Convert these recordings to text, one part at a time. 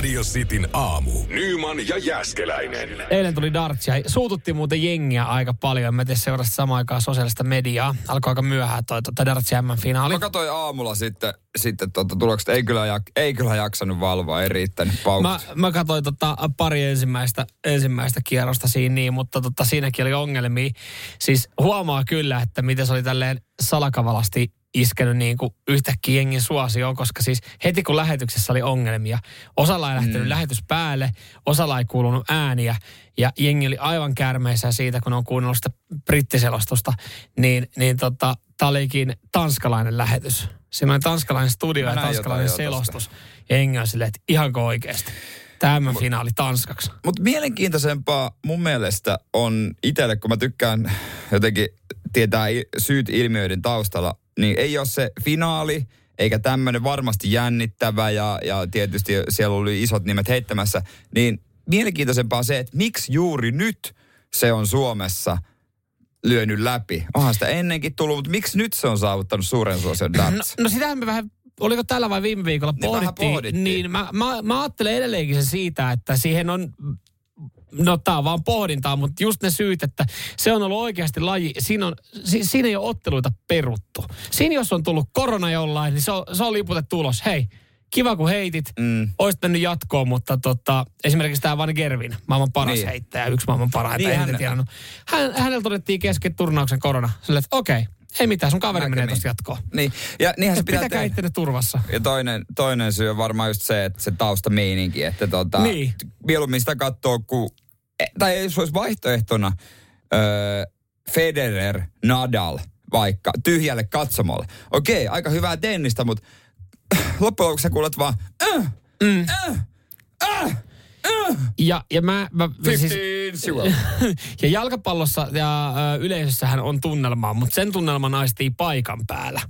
Radio Cityn aamu. Nyman ja Jäskeläinen. Eilen tuli dartsia. Suututti muuten jengiä aika paljon. Mä tein seurasta samaan aikaan sosiaalista mediaa. Alkoi aika myöhään toi tota dartsia M-finaali. Mä katsoin aamulla sitten, sitten tota, tulokset. Ei kyllä, jak, ei kyllä jaksanut valvoa, ei riittänyt paukut. Mä, mä katsoin tota pari ensimmäistä, ensimmäistä kierrosta siinä, niin, mutta tota, siinäkin oli ongelmia. Siis huomaa kyllä, että miten se oli tälleen salakavalasti iskenyt niin kuin yhtäkkiä jengin suosioon, koska siis heti kun lähetyksessä oli ongelmia, osalla ei lähtenyt mm. lähetys päälle, osalla ei kuulunut ääniä ja jengi oli aivan kärmeissä siitä, kun on kuunnellut sitä brittiselostusta, niin, niin tota, tämä olikin tanskalainen lähetys. Siinä oli tanskalainen studio ja tanskalainen selostus. Ja jengi on silleen, että ihanko oikeasti. Tämä finaali tanskaksi. Mutta mielenkiintoisempaa mun mielestä on itselle, kun mä tykkään jotenkin tietää syyt ilmiöiden taustalla, niin ei ole se finaali, eikä tämmöinen varmasti jännittävä ja, ja tietysti siellä oli isot nimet heittämässä, niin mielenkiintoisempaa se, että miksi juuri nyt se on Suomessa lyönyt läpi. Onhan sitä ennenkin tullut, mutta miksi nyt se on saavuttanut suuren suosion No, darts? no sitähän me vähän, oliko tällä vai viime viikolla Niin pohdittiin. pohdittiin. Niin mä, mä, mä ajattelen edelleenkin sen siitä, että siihen on, no tää on vaan pohdintaa, mutta just ne syyt, että se on ollut oikeasti laji, siinä, on, si, siinä ei ole otteluita peruttu. Siinä jos on tullut korona jollain, niin se on, se on liputettu ulos. Hei, kiva kun heitit, Mm. olisit mennyt jatkoon, mutta tota, esimerkiksi tämä Van Gervin, maailman paras Niin. heittäjä, yksi maailman parhaita, Niin, hän- hän, tiennyt. Hän, hänellä todettiin kesken turnauksen korona. Sille, että okei, ei mitään, sun kaveri menee tuosta jatkoon. Niin, ja niinhän se pitää Pitäkää tehdä. turvassa. Ja toinen, toinen syy on varmaan just se, että se taustameininki, että tota, Niin. mieluummin sitä katsoo, kun, tai jos olisi vaihtoehtona öö, Federer, Nadal vaikka tyhjälle katsomolle. Okei, aika hyvää tennistä, mutta loppujen lopuksi sä kuulet vaan äh, Mm. äh, äh, äh. Ja, ja mä, mä siis, 15 zero. ja jalkapallossa ja ö, yleisössähän on tunnelmaa, mutta sen tunnelman aistii paikan päällä.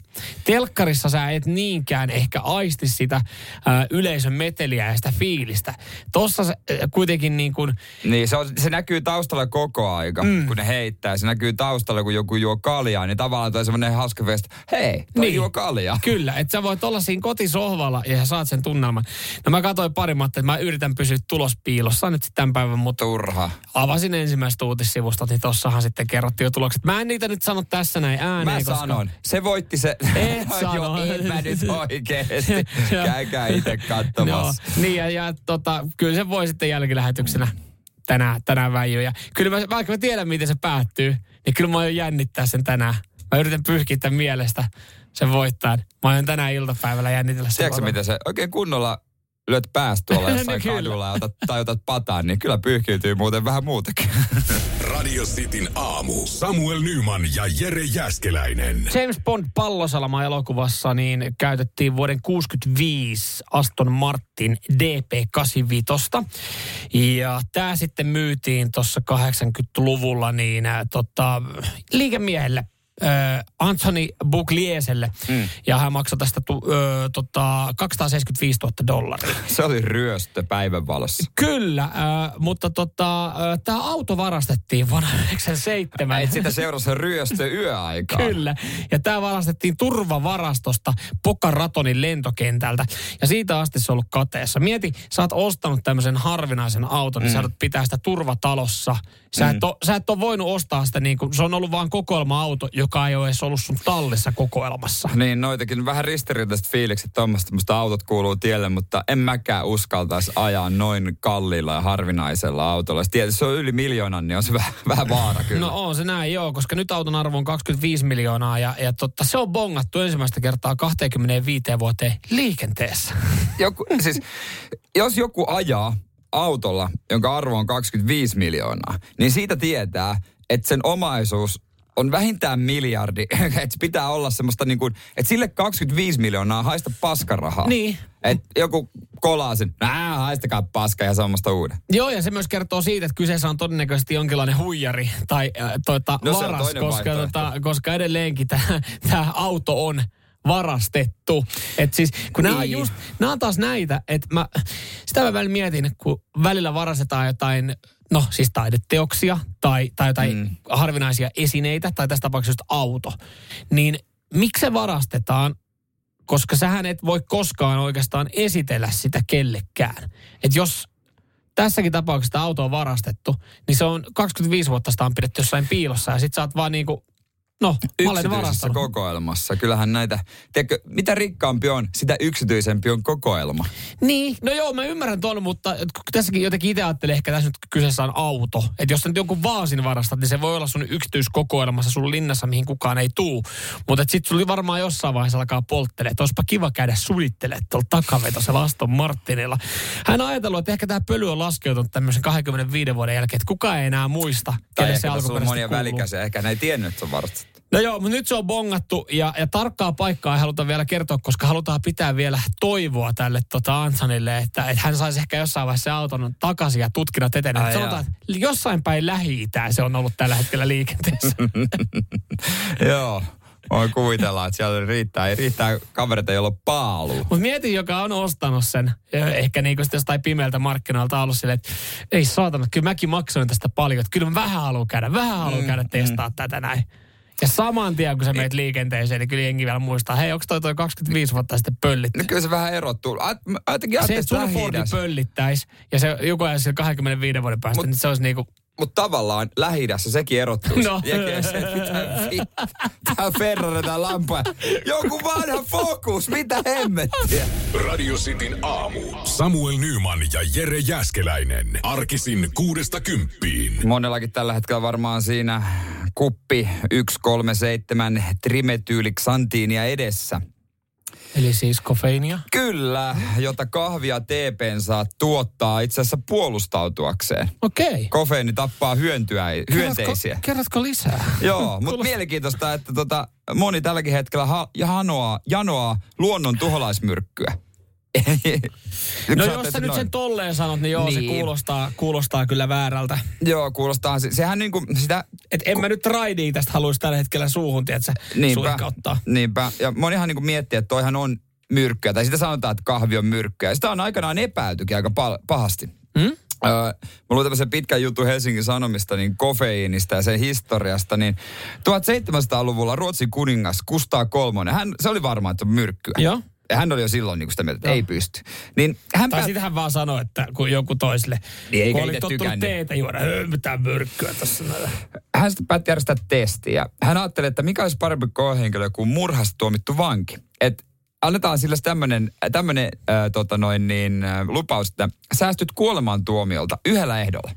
Telkkarissa sä et niinkään ehkä aisti sitä ö, yleisön meteliä ja sitä fiilistä. Tossa se, ö, kuitenkin niin kuin, Niin, se, on, se näkyy taustalla koko aika, mm. kun ne heittää. Se näkyy taustalla, kun joku juo kaljaa, niin tavallaan toi semmoinen hauska fest. Hei, toi Niin. juo kaljaa. Kyllä, että sä voit olla siinä kotisohvalla ja sä saat sen tunnelman. No mä katsoin pari mattia, että mä yritän pysyä tulospiilossa nyt sitten tämän päivän, mutta Turha. avasin ensimmäistä uutissivustot, niin tossahan sitten kerrottiin jo tulokset. Mä en niitä nyt sano tässä näin ääneen, Mä koska... sanon. Se voitti se. Et sano. Joo, en mä nyt oikeesti. Käykää itse katsomassa. Joo, niin ja, ja tota, kyllä se voi sitten jälkilähetyksenä tänään, tänään väijyä. Ja kyllä mä, vaikka mä tiedän, miten se päättyy, niin kyllä mä aion jännittää sen tänään. Mä yritän pyyhkiä tämän mielestä sen voittajan. Mä aion tänään iltapäivällä jännitellä sen. Tiedätkö miten se oikein kunnolla lyöt päästä tuolla jossain No kyllä. kadulla ja otat, tai otat pataan, niin kyllä pyyhkiytyy muuten vähän muutakin. Radio Cityn aamu. Samuel Nyman ja Jere Jäskeläinen. James Bond pallosalama elokuvassa niin käytettiin vuoden 65 Aston Martin DP85. Ja tämä sitten myytiin tuossa 80-luvulla niin tota, liikemiehelle. Äh, Anthony Buglieselle. Mm. Ja hän maksoi tästä tu, ö, tota, 275 000 dollaria. Se oli ryöstö päivänvalossa. Kyllä, äh, mutta tota, äh, tämä auto varastettiin vuonna 1997. Et sitä seurasi ryöstö yöaikaan. Kyllä. Ja tämä varastettiin turvavarastosta Pokaratonin lentokentältä. Ja siitä asti se on ollut kateessa. Mieti, sä oot ostanut tämmöisen harvinaisen auton, niin sä oot pitää sitä turvatalossa. Sä, et, o, sä et ole voinut ostaa sitä niin kuin, se on ollut vaan kokoelma-auto, joka ei ole edes ollut sun tallissa kokoelmassa. Niin, noitakin vähän ristiriitaiset fiilikset tuommoista, musta autot kuuluu tielle, mutta en mäkään uskaltaisi ajaa noin kalliilla ja harvinaisella autolla. Tietysti se on yli miljoonan, niin on se vähän, vähän vaara kyllä. No on se näin, joo, koska nyt auton arvo on 25 miljoonaa ja, ja totta, se on bongattu ensimmäistä kertaa 25 vuoteen liikenteessä. joku, siis, jos joku ajaa autolla, jonka arvo on 25 miljoonaa, niin siitä tietää, että sen omaisuus on vähintään miljardi. että pitää olla semmoista niin kuin, että sille 25 miljoonaa haista paskarahaa. Niin. Että joku kolaa sen, nää haistakaa paska ja semmoista uuden. Joo, ja se myös kertoo siitä, että kyseessä on todennäköisesti jonkinlainen huijari tai äh, toita, No varas, koska, tota, koska edelleenkin tämä auto on varastettu. Et siis, kun nämä on Niin. just, nämä on taas näitä, että mä, sitä mä välillä mietin, kun välillä varastetaan jotain, no siis taideteoksia tai, tai jotain mm. harvinaisia esineitä, tai tässä tapauksessa auto, niin miksi se varastetaan, koska sähän et voi koskaan oikeastaan esitellä sitä kellekään. Että jos tässäkin tapauksessa auto on varastettu, niin se on 25 vuotta sitä on pidetty jossain piilossa ja sit sä oot vaan niinku No, mä olen Yksityisessä kokoelmassa. Kyllähän näitä, tiedätkö, mitä rikkaampi on, sitä yksityisempi on kokoelma. Niin, no joo, mä ymmärrän tuon, mutta tässäkin jotenkin itse ajattelin, ehkä tässä nyt kyseessä on auto. Että jos sä nyt jonkun vaasin varastat, niin se voi olla sun yksityiskokoelmassa sun linnassa, mihin kukaan ei tuu. Mutta sit sulla varmaan jossain vaiheessa alkaa polttelemaan, että olisipa kiva käydä suunnittelemaan tuolla takavetosella Aston Martinilla. Hän ajatellut, että ehkä tämä pöly on laskeutunut tämmöisen 25 vuoden jälkeen, että kukaan ei enää muista, tai se alkuperäisesti monia välikäsiä, ehkä ne ei tiennyt, on varastettu. No joo, mutta nyt se on bongattu ja, ja tarkkaa paikkaa ei haluta vielä kertoa, koska halutaan pitää vielä toivoa tälle tota Ansanille, että, että hän saisi ehkä jossain vaiheessa auton takaisin ja tutkinat etenee. Sanotaan, että jossain päin lähi se on ollut tällä hetkellä liikenteessä. joo. Voin kuvitella, että siellä riittää, ei riittää kavereita, joilla on paalu. Mutta mieti, joka on ostanut sen, ehkä niin kuin jostain pimeältä markkinoilta ollut silleen, että ei saatana, kyllä mäkin maksoin tästä paljon, että kyllä mä vähän haluan käydä, vähän haluan mm, käydä testaa mm. tätä näin. Ja saman tien, kun sä meet liikenteeseen, niin kyllä jengi vielä muistaa, hei, onko toi toi 25 vuotta sitten pöllitty? No kyllä se vähän erottuu. Jotenkin se, että sun Fordi pöllittäisi, ja se joku ajan 25 vuoden päästä, Mut, niin se olisi niinku mutta tavallaan lähi sekin erottuu. No. Tämä Ferrari, tämä lampa. Joku vanha fokus, mitä hemmettiä? Radio Cityn aamu. Samuel Nyman ja Jere Jäskeläinen. Arkisin kuudesta kymppiin. Monellakin tällä hetkellä varmaan siinä kuppi 137 trimetyyliksantiinia edessä. Eli siis kofeiinia? Kyllä, jota kahvia TPn saa tuottaa itse asiassa puolustautuakseen. Okei. Okay. Kofeiini tappaa hyöntyä, hyönteisiä. Kerrotko, kerrotko lisää? Joo, mutta mielenkiintoista, että tota, moni tälläkin hetkellä ha- hanoaa, janoaa luonnon tuholaismyrkkyä. No jos sä nyt noin. sen tolleen sanot, niin joo, niin. se kuulostaa, kuulostaa kyllä väärältä. Joo, kuulostaa. Sehän niinku sitä... Et en ku... mä nyt raidiin tästä haluaisi tällä hetkellä suuhun, tiedätkö, niinpä, ottaa. Niinpä. Ja monihan niinku miettii, että toihan on myrkkyä. Tai sitä sanotaan, että kahvi on myrkkyä. Sitä on aikanaan epäiltykin aika pal- pahasti. Hmm? Öö, mä luin tämmöisen pitkän jutun Helsingin Sanomista, niin kofeiinista ja sen historiasta, niin 1700-luvulla Ruotsin kuningas Kustaa kolmonen, hän, se oli varmaan, että myrkkyä. Joo hän oli jo silloin niin sitä mieltä, että no. ei pysty. Niin hän tai päät... sitten hän vaan sanoi, että kun joku toiselle, niin eikä kun oli tottunut tykännyt. teetä juoda, mitä myrkkyä tässä. Hän sitten päätti järjestää testiä. Hän ajatteli, että mikä olisi parempi koehenkilö kuin murhasta tuomittu vanki. Että annetaan sille tämmöinen tämmönen, äh, tota noin niin, äh, lupaus, että säästyt kuolemaan tuomiolta yhdellä ehdolla.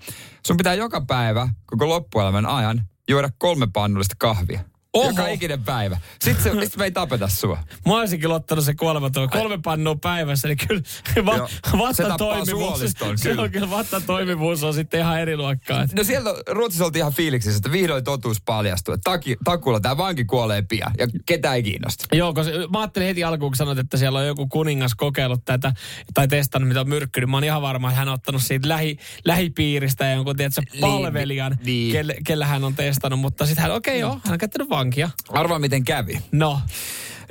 Sun pitää joka päivä, koko loppuelämän ajan, juoda kolme pannullista kahvia. Oho. Joka ikinen päivä. Sitten, se, sit me ei tapeta sua. Mä olisinkin ottanut se kuolematon. Kolme pannua päivässä, niin kyllä va, Joo, vattan toimivuus. Se kyllä. on kyllä vattan toimivuus on sitten ihan eri luokkaa. No siellä Ruotsissa oltiin ihan fiiliksissä, että vihdoin totuus paljastui. Taki, takulla tämä vanki kuolee pian ja ketä ei kiinnosta. Joo, koska mä ajattelin heti alkuun, kun sanoit, että siellä on joku kuningas kokeillut tätä tai testannut, mitä on myrkky, niin mä oon ihan varma, että hän on ottanut siitä lähi, lähipiiristä jonkun, tiedätkö, niin, palvelijan, niin. Kelle, kelle hän on testannut. Mutta sitten hän, okei okay, joo, hän on käyttänyt vankia. Arvaa miten kävi. No.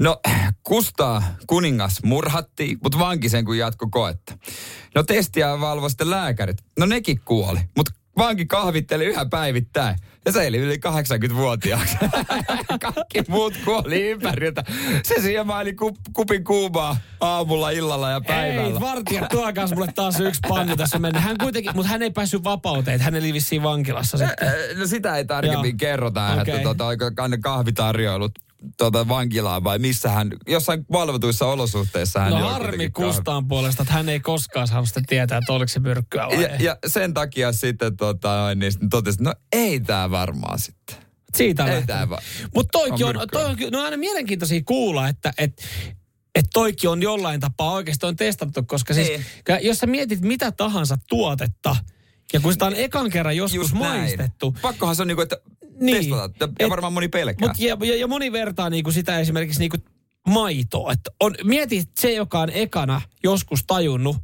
No, Kustaa kuningas murhattiin, mutta vanki sen kun jatko koetta. No testiä valvo sitten lääkärit. No nekin kuoli, mutta vanki kahvitteli yhä päivittäin. Ja se eli yli 80-vuotiaaksi. Kaikki muut kuoli ympäriltä. Se siemaili ku, kupin kuumaa aamulla, illalla ja päivällä. Ei, vartija, tuokaa mulle taas yksi pannu tässä mennä. Hän kuitenkin, mutta hän ei päässyt vapauteen. Hän eli vissiin vankilassa sitten. No sitä ei tarkemmin Joo. kerrota, okay. että tota, oiko kahvitarjoilut tuota vankilaan vai missä hän, jossain valvotuissa olosuhteissa hän No harmi Kustaan puolesta, että hän ei koskaan saanut sitä tietää, että oliko se myrkkyä vai ja, ja sen takia sitten tota, niin sitten totesi, no ei tämä varmaan sitten. Siitä ei tämä va- Mutta toikin on, on, toi on, no aina mielenkiintoisia kuulla, että et, että toikin on jollain tapaa oikeasti on testattu, koska siis, ei. jos sä mietit mitä tahansa tuotetta, ja kun sitä on ekan kerran joskus Just maistettu. Pakkohan se on niinku, että niin. testata. Ja et, varmaan moni pelkää. Mut ja, ja, ja moni vertaa niinku sitä esimerkiksi niinku maitoa. Et on, mieti se, joka on ekana joskus tajunnut,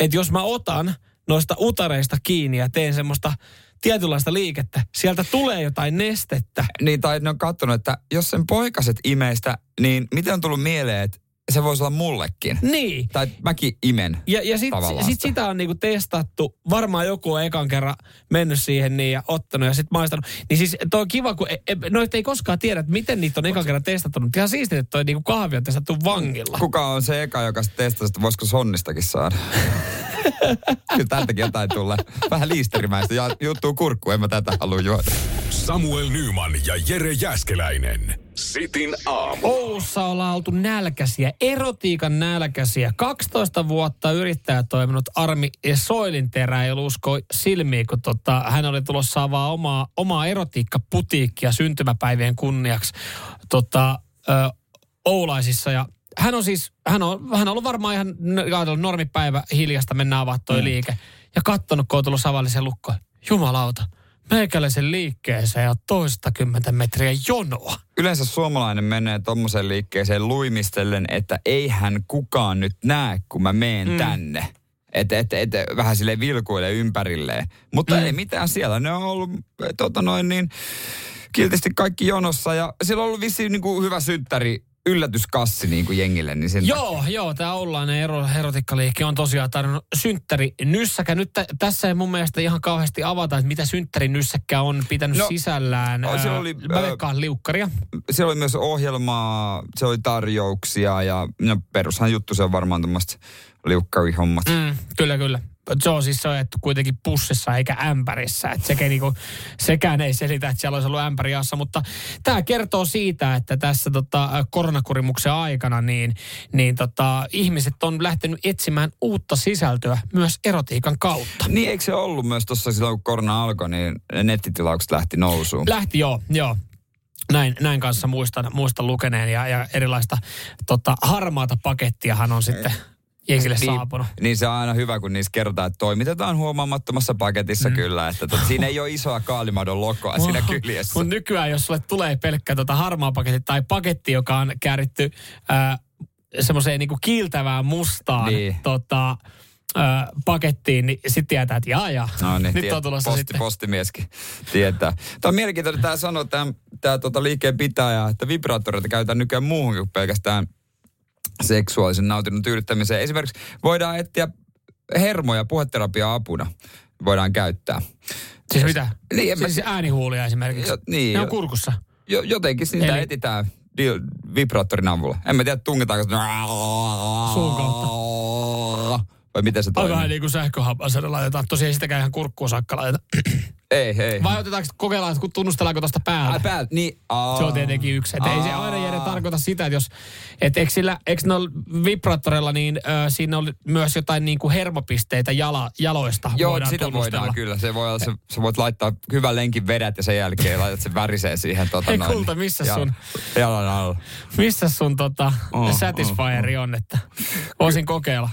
että jos mä otan noista utareista kiinni ja teen semmoista tietynlaista liikettä, sieltä tulee jotain nestettä. Niin, tai ne on katsonut, että jos sen poikaset imeistä, niin miten on tullut mieleen, että se voisi olla mullekin. Niin. Tai mäkin imen Ja, ja sitten sit sitä. on niinku testattu. Varmaan joku on ekan kerran mennyt siihen niin ja ottanut ja sitten maistanut. Niin siis toi on kiva, kun e, e, noita ei koskaan tiedä, että miten niitä on ekan kerran testattu. Mutta ihan siistiä, että toi niinku kahvi on testattu vangilla. Kuka on se eka, joka sitten testasi, että voisiko sonnistakin saada? Kyllä täältäkin jotain tulee. Vähän liisterimäistä ja juttuu kurkku, en mä tätä halua juoda. Samuel Nyman ja Jere Jäskeläinen. Sitin aamu. Oulussa ollaan oltu nälkäisiä, erotiikan nälkäisiä. 12 vuotta yrittäjä toiminut Armi Soilinterä ei ollut usko silmiin, kun tota, hän oli tulossa avaa omaa, omaa erotiikkaputiikkia syntymäpäivien kunniaksi tota, ö, Oulaisissa. Ja hän on siis, hän on, hän on ollut varmaan ihan ajatellut normipäivä hiljasta, mennään avaa toi liike. Ja kattonut, kun on tullut savallisen lukkoon. Jumalauta, meikäläisen liikkeeseen ja toista kymmentä metriä jonoa. Yleensä suomalainen menee tommoseen liikkeeseen luimistellen, että eihän kukaan nyt näe, kun mä meen mm. tänne. Että et, et, vähän sille vilkuilee ympärilleen. Mutta mm. ei mitään siellä. Ne on ollut tota noin niin, kiltisti kaikki jonossa. Ja siellä on ollut vissiin niin kuin hyvä synttäri yllätyskassi niin kuin jengille. Niin sen Joo, joo, tämä Oulainen ero, erotikkaliikki on tosiaan tarjonnut synttäri nyssäkä. Nyt tä, tässä ei mun mielestä ihan kauheasti avata, että mitä synttäri nyssäkkä on pitänyt no, No, sisällään. siellä Ää, oli, Mä veikkaan liukkaria. siellä oli myös ohjelmaa, se oli tarjouksia ja no, perushan juttu se on varmaan tämmöistä liukkarihommat. Mm. Mm, kyllä, kyllä. Se on siis se, että kuitenkin pussissa eikä ämpärissä. Että sekä niinku, sekään ei selitä, että siellä olisi ollut ämpäri jassa. Mutta tämä kertoo siitä, että tässä tota, koronakurimuksen aikana niin, niin tota, ihmiset on lähtenyt etsimään uutta sisältöä myös erotiikan kautta. Niin eikö se ollut myös tuossa silloin, kun korona alkoi, niin ne nettitilaukset lähti nousuun? Lähti joo, joo. Näin, näin kanssa muistan, muistan lukeneen ja, ja erilaista tota, harmaata pakettiahan on sitten jengille niin, saapunut. niin se on aina hyvä, kun niissä kerrotaan, että toimitetaan huomaamattomassa paketissa mm. kyllä. Että tot, siinä ei ole isoa kaalimadon lokoa siinä kyljessä. Mutta nykyään, jos sulle tulee pelkkä tota harmaa paketti tai paketti, joka on kääritty äh, semmoiseen niinku kiiltävään mustaan Niin. tota, äh, pakettiin, niin sitten tietää, että jaa, jaa. No niin, Nyt tiet- on tulossa posti, sitten. postimieskin tietää. Tämä on mielenkiintoinen, tämä sanoo tämä, tämä tota liikkeen pitäjä, että vibraattoreita käytetään nykyään muuhunkin kuin pelkästään seksuaalisen nautinnon tyydyttämiseen. Esimerkiksi voidaan etsiä hermoja puheterapiaa apuna. Voidaan käyttää. Siis mitä? Niin, en mä- siis äänihuulia esimerkiksi. Jo, niin, ne on kurkussa. jo, jotenkin sitä Eli- etitään vibraattorin avulla. En mä tiedä, tungetaanko se... Suun kautta. Vai miten se On toimii? vähän niin kuin sähköhapaselle laitetaan. Tosiaan sitäkään ihan kurkkuun saakka laiteta. Ei, ei. Vai otetaanko, kokeillaan, että kun tunnustellaanko tuosta päältä? Ai päältä, niin. Se on tietenkin yksi. Et ei se aina jäädä tarkoita sitä, että jos, et eikö, sillä, eikö vibraattoreilla, niin ö, siinä oli myös jotain niin kuin hermopisteitä jala, jaloista Joo, voidaan sitä voidaan kyllä. Se voi olla, se, sä voit laittaa hyvän lenkin vedät ja sen jälkeen laitat sen värisee siihen. Tota, Hei, noin, kulta, missä jal- sun- Jalan alla. Missä sun tota, Oh, Satisfieri on, että voisin kokeilla.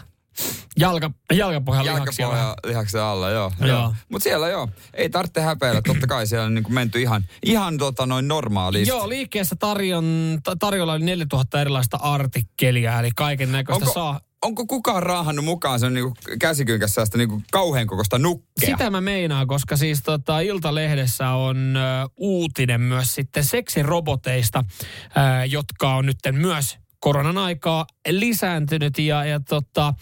Jalka, jalkapohjan. Jalkapohja lihaksen alla, joo. Joo. joo. Mutta siellä joo, ei tarvitse häpeillä. Totta kai siellä on niin menty ihan, ihan tota noin normaalisti. Joo, liikkeessä tarjon, ta- tarjolla oli 4000 erilaista artikkelia, eli kaiken näköistä saa. onko kukaan raahannut mukaan sen niinku käsikynkässä sitä niinku kauhean kokoista nukkea? Sitä mä meinaan, koska siis tota, Iltalehdessä on ö, uutinen myös sitten seksiroboteista, ö, jotka on nyt myös koronan aikaa lisääntynyt ja, ja tota,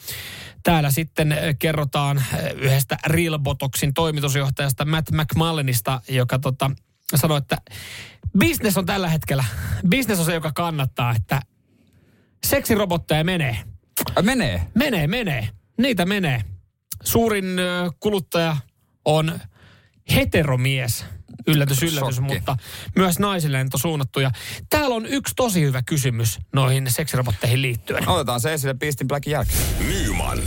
täällä sitten kerrotaan yhdestä Realbotoksin toimitusjohtajasta Matt McMullenista, joka tota, sanoi, että business on tällä hetkellä, business on se, joka kannattaa, että seksirobotteja menee. Menee. Menee, menee. Niitä menee. Suurin kuluttaja on heteromies. Yllätys, yllätys, Shokki. mutta myös naisille on suunnattu. Ja täällä on yksi tosi hyvä kysymys noihin seksirobotteihin liittyen. Otetaan se esille Pistin Black jälkeen. Nyman,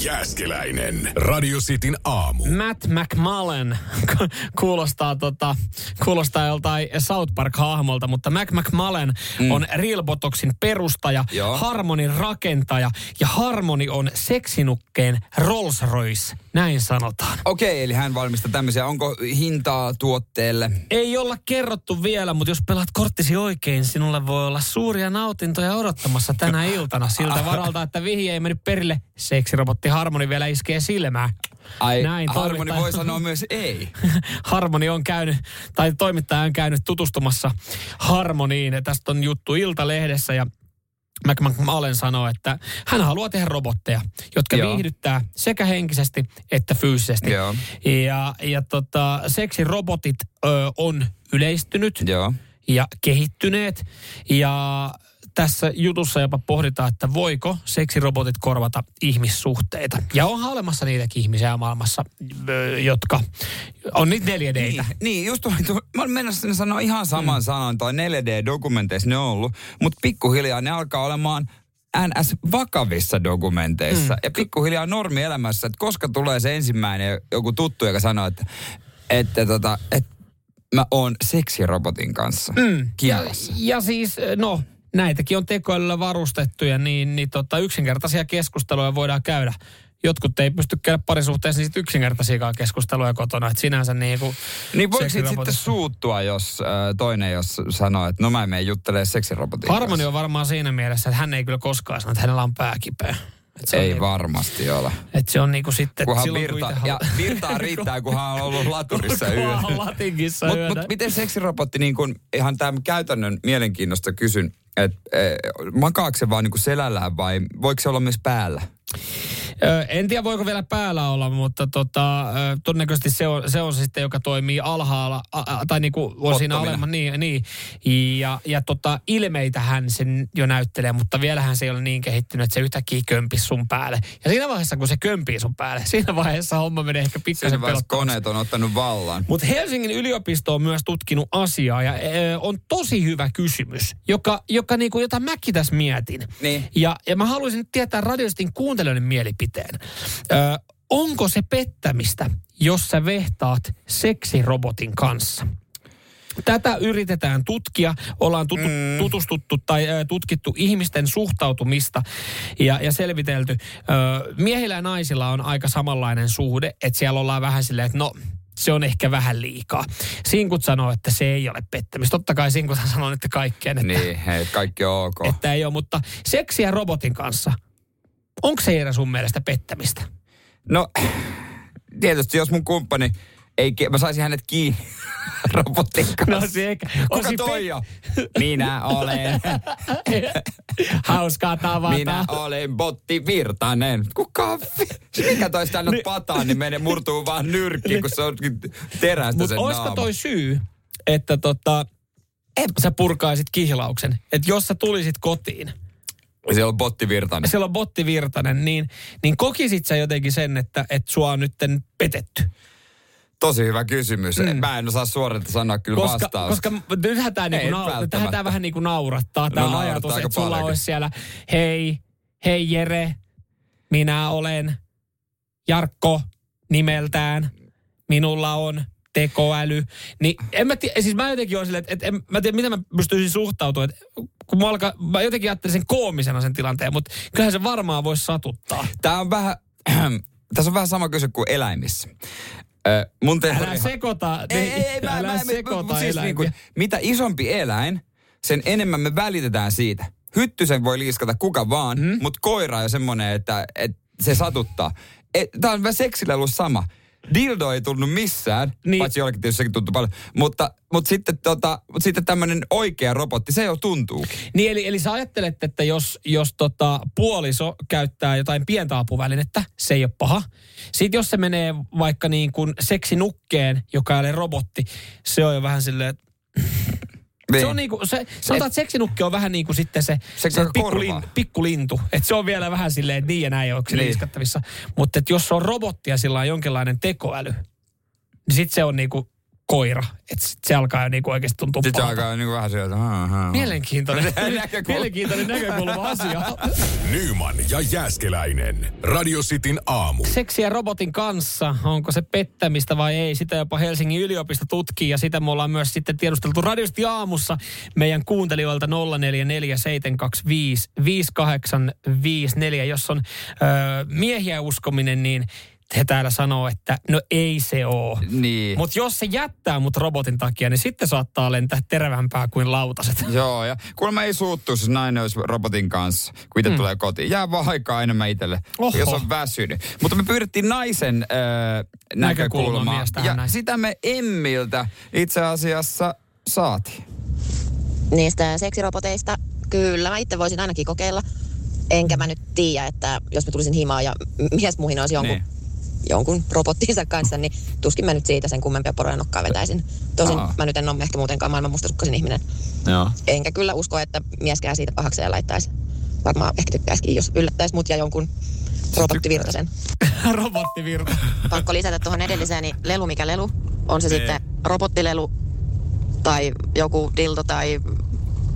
Jääskeläinen. Radio Cityn aamu. Matt McMullen kuulostaa, tota, kuulostaa joltain South Park-hahmolta, mutta Mac McMullen mm. on Realbotoksin perustaja, Joo. Harmonin rakentaja ja Harmoni on seksinukkeen Rolls Royce. Näin sanotaan. Okei, eli hän valmistaa tämmöisiä. Onko hintaa tuotteelle? Ei olla kerrottu vielä, mutta jos pelaat korttisi oikein, sinulle voi olla suuria nautintoja odottamassa tänä iltana. Siltä varalta, että vihje ei mennyt perille, seksirobotti Harmoni vielä iskee silmään. Ai, Näin, Harmoni toimittaja- voi sanoa myös ei. Harmoni on käynyt, tai toimittaja on käynyt tutustumassa Harmoniin. Tästä on juttu Iltalehdessä ja McMahon sanoo, että hän haluaa tehdä robotteja, jotka Joo. viihdyttää sekä henkisesti että fyysisesti. Joo. Ja, ja tota, seksirobotit ö, on yleistynyt Joo. ja kehittyneet. Ja tässä jutussa jopa pohditaan, että voiko seksirobotit korvata ihmissuhteita. Ja onhan olemassa niitäkin ihmisiä maailmassa, jotka on niitä 4 d Niin, niin, just tuli, tuli, mä olen mennessä sanoa ihan saman mm. sanan, toi 4D-dokumenteissa ne on ollut, mutta pikkuhiljaa ne alkaa olemaan NS vakavissa dokumenteissa. Mm. Ja pikkuhiljaa normielämässä, että koska tulee se ensimmäinen joku tuttu, joka sanoo, että, että, tota, että mä oon seksirobotin kanssa mm. ja, ja siis, no, näitäkin on tekoälyllä varustettuja, niin, niin tota, yksinkertaisia keskusteluja voidaan käydä. Jotkut ei pysty käydä parisuhteessa niin sit yksinkertaisiakaan keskusteluja kotona. Että sinänsä niin kuin Niin voiko sitten suuttua, jos äh, toinen jos sanoo, että no mä en mene juttelemaan seksirobotin Harmoni on varmaan siinä mielessä, että hän ei kyllä koskaan sano, että hänellä on pää kipeä. Et Ei niinku- varmasti ole. Että se on niinku sitten... Kunhan silloin, kun virta, itse ja virtaa riittää, kunhan on ollut laturissa latinkissa Mutta mut miten seksirobotti, niin kun, ihan tämän käytännön mielenkiinnosta kysyn, että e, makaako se vaan niin selällään vai voiko se olla myös päällä? En tiedä, voiko vielä päällä olla, mutta tota, todennäköisesti se on, se on se sitten, joka toimii alhaalla, a, a, tai niinku on siinä alemman, niin, niin. Ja, ja tota, ilmeitähän sen jo näyttelee, mutta vielähän se ei ole niin kehittynyt, että se yhtäkkiä kömpisi sun päälle. Ja siinä vaiheessa, kun se kömpii sun päälle, siinä vaiheessa homma menee ehkä pikkasen Siinä vaiheessa koneet on ottanut vallan. Mutta Helsingin yliopisto on myös tutkinut asiaa ja ö, on tosi hyvä kysymys, joka, joka niinku, jota mäkin tässä mietin. Niin. Ja, ja mä haluaisin tietää radiostin kuuntelijoiden mielipiteen. Ö, onko se pettämistä, jos sä vehtaat seksirobotin kanssa? Tätä yritetään tutkia. Ollaan tutu, mm. tutustuttu tai ö, tutkittu ihmisten suhtautumista ja, ja selvitelty. Ö, miehillä ja naisilla on aika samanlainen suhde, että siellä ollaan vähän silleen, että no, se on ehkä vähän liikaa. Sinkut sanoo, että se ei ole pettämistä. Totta kai Sinkut sanoo, että kaikkeen, että, Niin, hei, kaikki on ok. että ei ole, mutta seksiä robotin kanssa, onko se Eera sun mielestä pettämistä? No, tietysti jos mun kumppani ei, mä saisin hänet kiinni robotin kanssa. No se eikä. Kuka Osi toi on? Minä olen. Hauskaa tavata. Minä olen Botti Virtanen. Kuka vi- Mikä toi sitä annat pataan, niin menee murtuu vaan nyrkkiin, kun se on terästä Mutta sen naama. toi syy, että tota, sä purkaisit kihlauksen? Että jos sä tulisit kotiin, Siellä on Botti Virtanen. siellä on Botti Virtanen, niin, niin kokisit sä jotenkin sen, että, että sua on nytten petetty? Tosi hyvä kysymys. Mm. Mä en osaa suoraan sanoa kyllä Koska, vastausta. koska nythän tämä niinku nau, tää vähän niinku naurattaa, tämä No ajatus, että sulla paljonkin. olisi siellä, hei, hei Jere, minä olen Jarkko nimeltään, minulla on tekoäly. Niin en mä tiedä, siis mä jotenkin olen silleen, että, että en, mä tiedä, miten mä pystyisin suhtautumaan. Että kun mä, alkaa, mä jotenkin ajattelin sen koomisena sen tilanteen, mutta kyllähän se varmaan voisi satuttaa. Tää on vähän, tässä on vähän sama kyse kuin eläimissä. Ö, mun. Älä sekoita, Ei, ei, ei, mä, älä mä, sekoita mä, siis niin kuin, mitä isompi eläin, sen enemmän me välitetään siitä. Hyttysen voi liiskata kuka vaan, mm. mutta koira on semmoinen, että, että se satuttaa. Tämä on vähän seksillä ollut sama. Dildo ei tullut missään, Niin. paitsi jollekin tietysti sekin tuntuu paljon. Mutta, mutta sitten, tota, mutta sitten tämmöinen oikea robotti, se jo tuntuu. Niin eli, eli sä ajattelet, että jos, jos tota puoliso käyttää jotain pientä apuvälinettä, se ei ole paha. Sitten jos se menee vaikka niin kuin seksinukkeen, joka ei ole robotti, se on jo vähän silleen, että se on niinku, se, sanotaan, että seksinukke on vähän niin kuin sitten se, Se se pikkulin, pikkulintu. Että se on vielä vähän silleen, että niin ja näin onko se Niin. liiskattavissa. Mutta jos se on robotti ja sillä on jonkinlainen tekoäly, niin sitten se on niinku koira. Että sit se alkaa jo niinku oikeasti tuntua Sitten se pahalta. alkaa niin kuin vähän sieltä. haa, haa. Mielenkiintoinen, Näkökulma. mielenkiintoinen näkökulma asia. Nyman ja Jääskeläinen. Radio Cityn aamu. Seksiä robotin kanssa, onko se pettämistä vai ei, sitä jopa Helsingin yliopisto tutkii ja sitä me ollaan myös sitten tiedusteltu radiosti aamussa meidän kuuntelijoilta 0447255854. Jos on ö, miehiä uskominen, niin he täällä sanoo, että no ei se oo. Niin. Mutta jos se jättää mut robotin takia, niin sitten saattaa lentää terävämpää kuin lautaset. Joo, ja kuulemma ei suuttu, jos nainen olisi robotin kanssa, kun itse mm. tulee kotiin. Jää vaan aikaa enemmän itselle, Oho. jos on väsynyt. Mutta me pyydettiin naisen äh, Näkökulma näkökulmaa. Ja näin. sitä me Emmiltä itse asiassa saatiin. niistä seksiroboteista Kyllä, mä itse voisin ainakin kokeilla. Enkä mä nyt tiedä, että jos mä tulisin himaan ja mies muhinoisi jonkun, Niin. Jonkun robottinsa kanssa, niin tuskin mä nyt siitä sen kummempia poroja nokkaa vetäisin. Tosin Aa. mä nyt en ole ehkä muutenkaan maailman mustasukkasin ihminen. Joo. Enkä kyllä usko, että mieskään siitä pahakseen laittaisi. Varmaan ehkä tykkäisikin, jos yllättäisi mut ja jonkun robottivirtasen. Robottivirta. Pakko lisätä tuohon edelliseen, niin lelu mikä lelu. On se Niin. sitten robottilelu tai joku dildo tai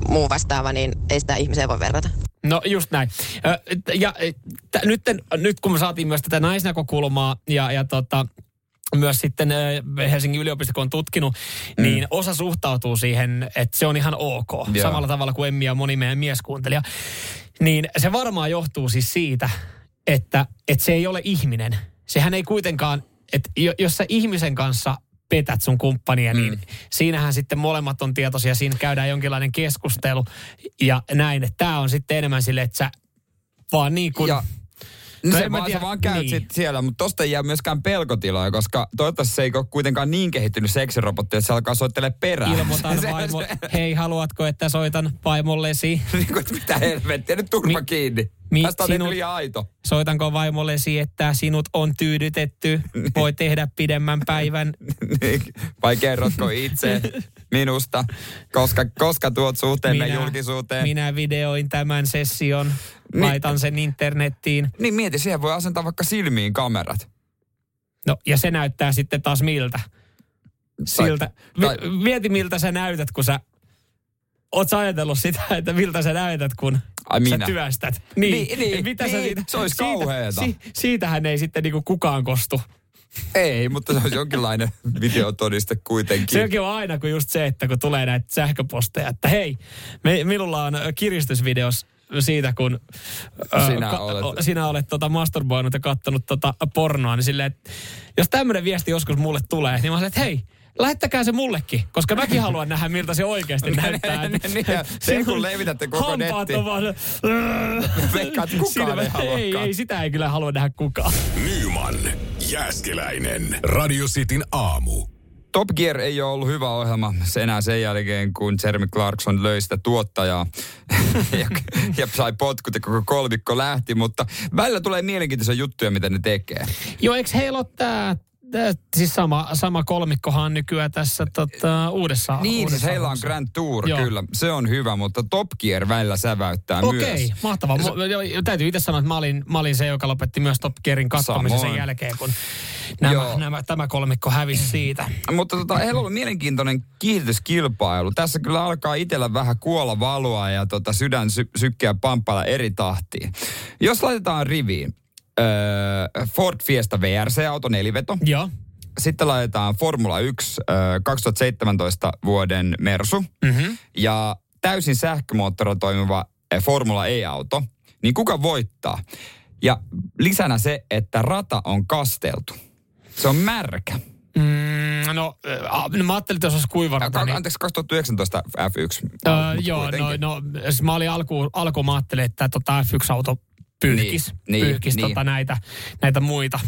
muu vastaava, niin ei sitä ihmiseen voi verrata. No just näin. Ja t- nyt, nyt kun me saatiin myös tätä naisnäkökulmaa ja, ja tota, myös sitten Helsingin yliopisto, kun on tutkinut, mm. niin osa suhtautuu siihen, että se on ihan ok. Joo. Samalla tavalla kuin Emmi ja moni meidän mieskuuntelija. Niin se varmaan johtuu siis siitä, että, että se ei ole ihminen. Sehän ei kuitenkaan, että jo- jos sä ihmisen kanssa petät sun kumppania, niin Mm. siinähän sitten molemmat on tietoisia, siinä käydään jonkinlainen keskustelu ja näin, että tämä on sitten enemmän sille, että sä vaan niin kuin... Ja No se mä vaan, tiedä, sä vaan käyt niin. sit siellä, mutta tosta ei jää myöskään pelkotiloja, koska toivottavasti se ei ole kuitenkaan niin kehittynyt seksirobotti, että se alkaa soittele perään. Ilmoitan Se- vaimo, se- hei haluatko, että soitan vaimollesi? niin kuin, mitä helvettiä, nyt turpa Mi- kiinni. mi- Tästä on sinut- nyt liian aito. Soitanko vaimollesi, että sinut on tyydytetty? Voi tehdä pidemmän päivän. Niin, Vai kerrotko itse minusta, koska, koska tuot suhteemme julkisuuteen? minä videoin tämän session, Niin. laitan sen internettiin. Niin mieti, siihen voi asentaa vaikka silmiin kamerat. No ja se näyttää sitten taas miltä. Siltä. tai- Mi- Mieti miltä sä näytät, kun sä... Oot sä ajatellut sitä, että miltä sä näytät, kun Ai sä minä? työstät? Niin, niin, Et mitä sä niin, siitä, se olisi kauheeta. siitähän ei sitten niinku kukaan kostu. Ei, mutta se olisi jonkinlainen videotodiste kuitenkin. Sekin on aina kuin just se, että kun tulee näitä sähköposteja, että hei, me, minulla on ö, kiristysvideos siitä, kun ö, Sinä olet- o- sinä olet tota masturboinut ja kattonut tota pornoa, niin silleen, että jos tämmöinen viesti joskus mulle tulee, niin mä olen, että hei, lähettäkää se mullekin, koska mäkin haluan nähdä, miltä se oikeasti näyttää. Niin, niin, te kun levitätte koko on vaan... Kukaan ei. Ei, ei, sitä ei kyllä halua nähdä kukaan. Nyman, Jääskeläinen. Radio Cityn aamu. Top Gear ei ole ollut hyvä ohjelma se enää sen jälkeen, kun Jeremy Clarkson löi sitä tuottajaa ja, ja sai potkut ja koko kolmikko lähti, mutta välillä tulee mielenkiintoisia juttuja, mitä ne tekee. Joo, eikö heillä ole tämä, siis sama, sama kolmikkohan nykyään tässä tota, uudessa Niin, siis uudessa heillä on. Grand Tour, Joo. kyllä. Se on hyvä, mutta Top Gear välillä säväyttää Okei, myös. mahtavaa. Mu- jo- Täytyy itse sanoa, että mä olin, mä olin se, joka lopetti myös Top Gearin katsomisen sen Samoin. jälkeen, kun nämä, Joo. nämä, tämä kolmikko hävisi siitä. Mutta tota, heillä on mielenkiintoinen kiihdytyskilpailu. Tässä kyllä alkaa itsellä vähän kuolla valua ja tota, sydän sy- sykkeä pamppailla eri tahtiin. Jos laitetaan riviin öö, Ford Fiesta VRC-auto neliveto, Joo. sitten laitetaan Formula 1 öö, 2017 vuoden Mersu Mm-hmm. ja täysin sähkömoottorilla toimiva eh, Formula E-auto, niin kuka voittaa? Ja lisänä se, että rata on kasteltu. Se on märkä. Mm, no, äh, no, mä ajattelin, että jos olisi kuiva rata, Ka- niin... Anteeksi, 2019 F1. Öö, joo, no, kuitenkin. no, siis mä olin alkuun, alkuun mä ajattelin, että tota F1-auto pyyhkis, Niin, niin, niin, pyyhkis niin. Tota näitä, näitä muita.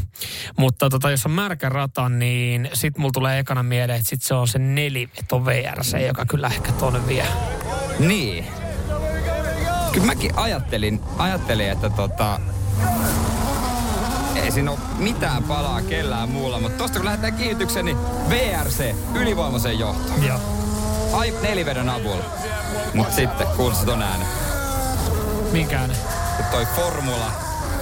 Mutta tota, jos on märkä rata, niin sit mulla tulee ekana mieleen, että sit se on se neliveto VRC, joka kyllä ehkä tonne vie. Niin. Kyllä mäkin ajattelin, ajattelin että tota, ei siinä ole mitään palaa kellään muulla, mutta tosta kun lähdetään kiihdytykseen, niin VRC ylivoimaisen johtoon. Joo. Ai nelivedon avulla. Mutta sitten kuulsit ton äänen. Minkään. Kun toi Formula,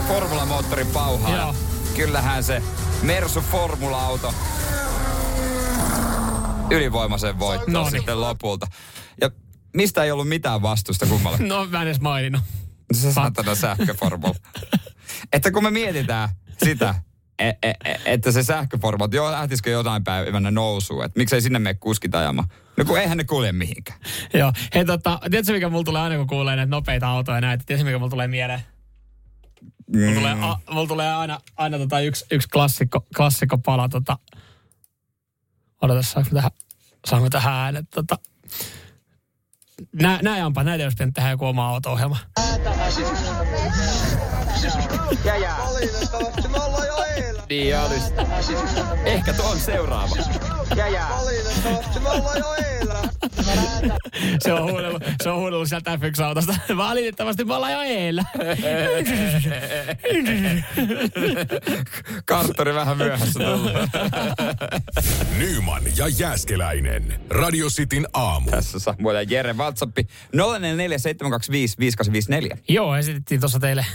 Formula-moottori pauhaa. Joo. Kyllähän se Mersu Formula-auto ylivoimaisen voittoon Noniin. sitten lopulta. Ja mistä ei ollut mitään vastusta kummalle. No mä en edes maininnut. Se sähköformula. että kun me mietitään sitä, e- e- e- että se sähköformula, joo lähtisikö jotain päivänä nousuun, että miksei sinne mene kuskit ajamaan. No kun eihän ne kulje mihinkään. Joo. Hei tota, tiedätkö mikä mulla tulee aina kun kuulee näitä nopeita autoja näitä? Tiedätkö mikä mulla tulee mieleen? Mulla tulee, a, mulla tulee aina, aina tota yksi, yksi klassikko, klassikko pala tota. Odotas, saanko mä tähän, saanko mä tähän äänet tota. Nää, nää jampa, näitä olisi pitänyt tehdä joku oma auto-ohjelma. Niin olisi. Ehkä tuo on seuraava. Valitettavasti me ollaan jo eilen. Se on huudellut, se on huudellut sieltä FX-autosta. Valitettavasti me ollaan jo eellä. Karttori vähän myöhässä tullut. Nyman ja Jääskeläinen. Radio Cityn aamu. Tässä Samuel ja Jere WhatsApp 0447255854. Joo, esitettiin tuossa teille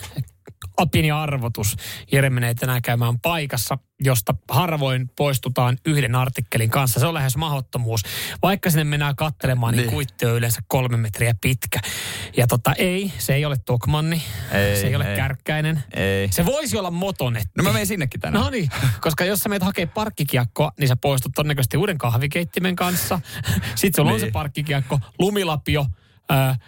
pieni arvotus. Jere menee tänään käymään paikassa, josta harvoin poistutaan yhden artikkelin kanssa. Se on lähes mahdottomuus. Vaikka sinne mennään kattelemaan, niin, Niin. kuitti on yleensä kolme metriä pitkä. Ja tota, ei, se ei ole Tokmanni. Ei, se ei ole ei. Kärkkäinen. Ei. Se voisi olla motonetti. No mä menen sinnekin tänään. No niin, koska jos sä meet hakee parkkikiekkoa, niin sä poistut todennäköisesti uuden kahvikeittimen kanssa. Sitten sulla on Niin. se parkkikiekko, lumilapio, äh,